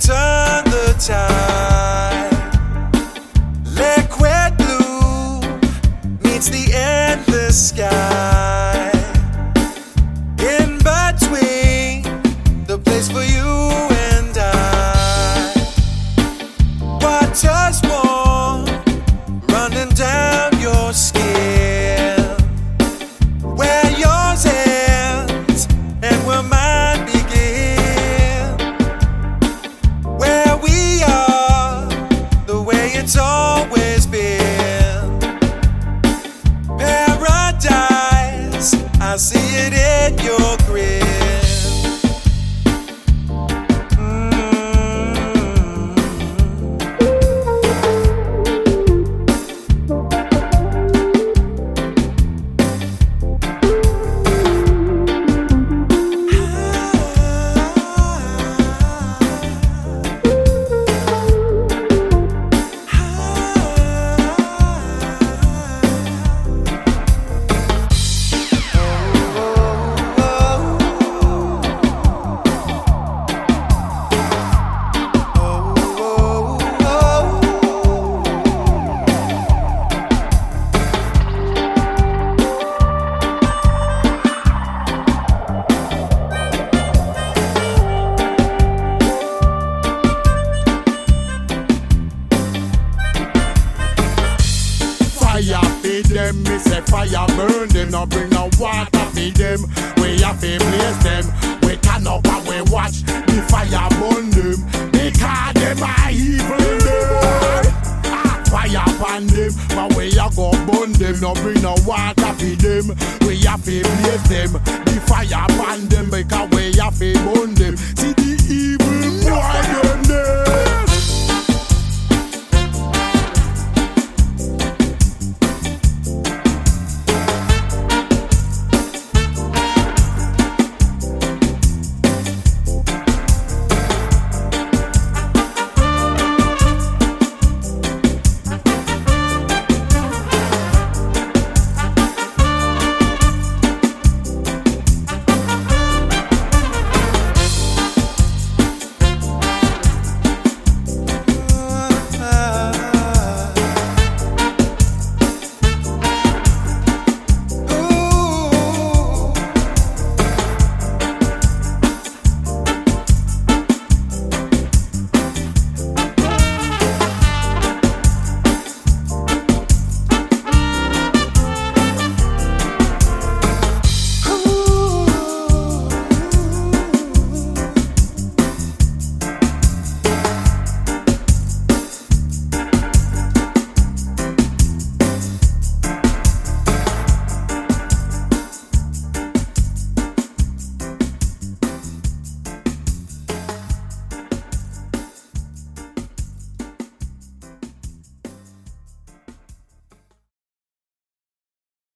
turn the tide. Liquid blue meets the endless sky. See it fire burn them. Now bring no water feed them. We have to blaze them. We turn up and we watch the fire burn them. Because them are evil them. Fire upon them, but we a go burn them. No bring no water feed them. We have to blaze them. The fire upon them because we have to burn them. See the evil boy.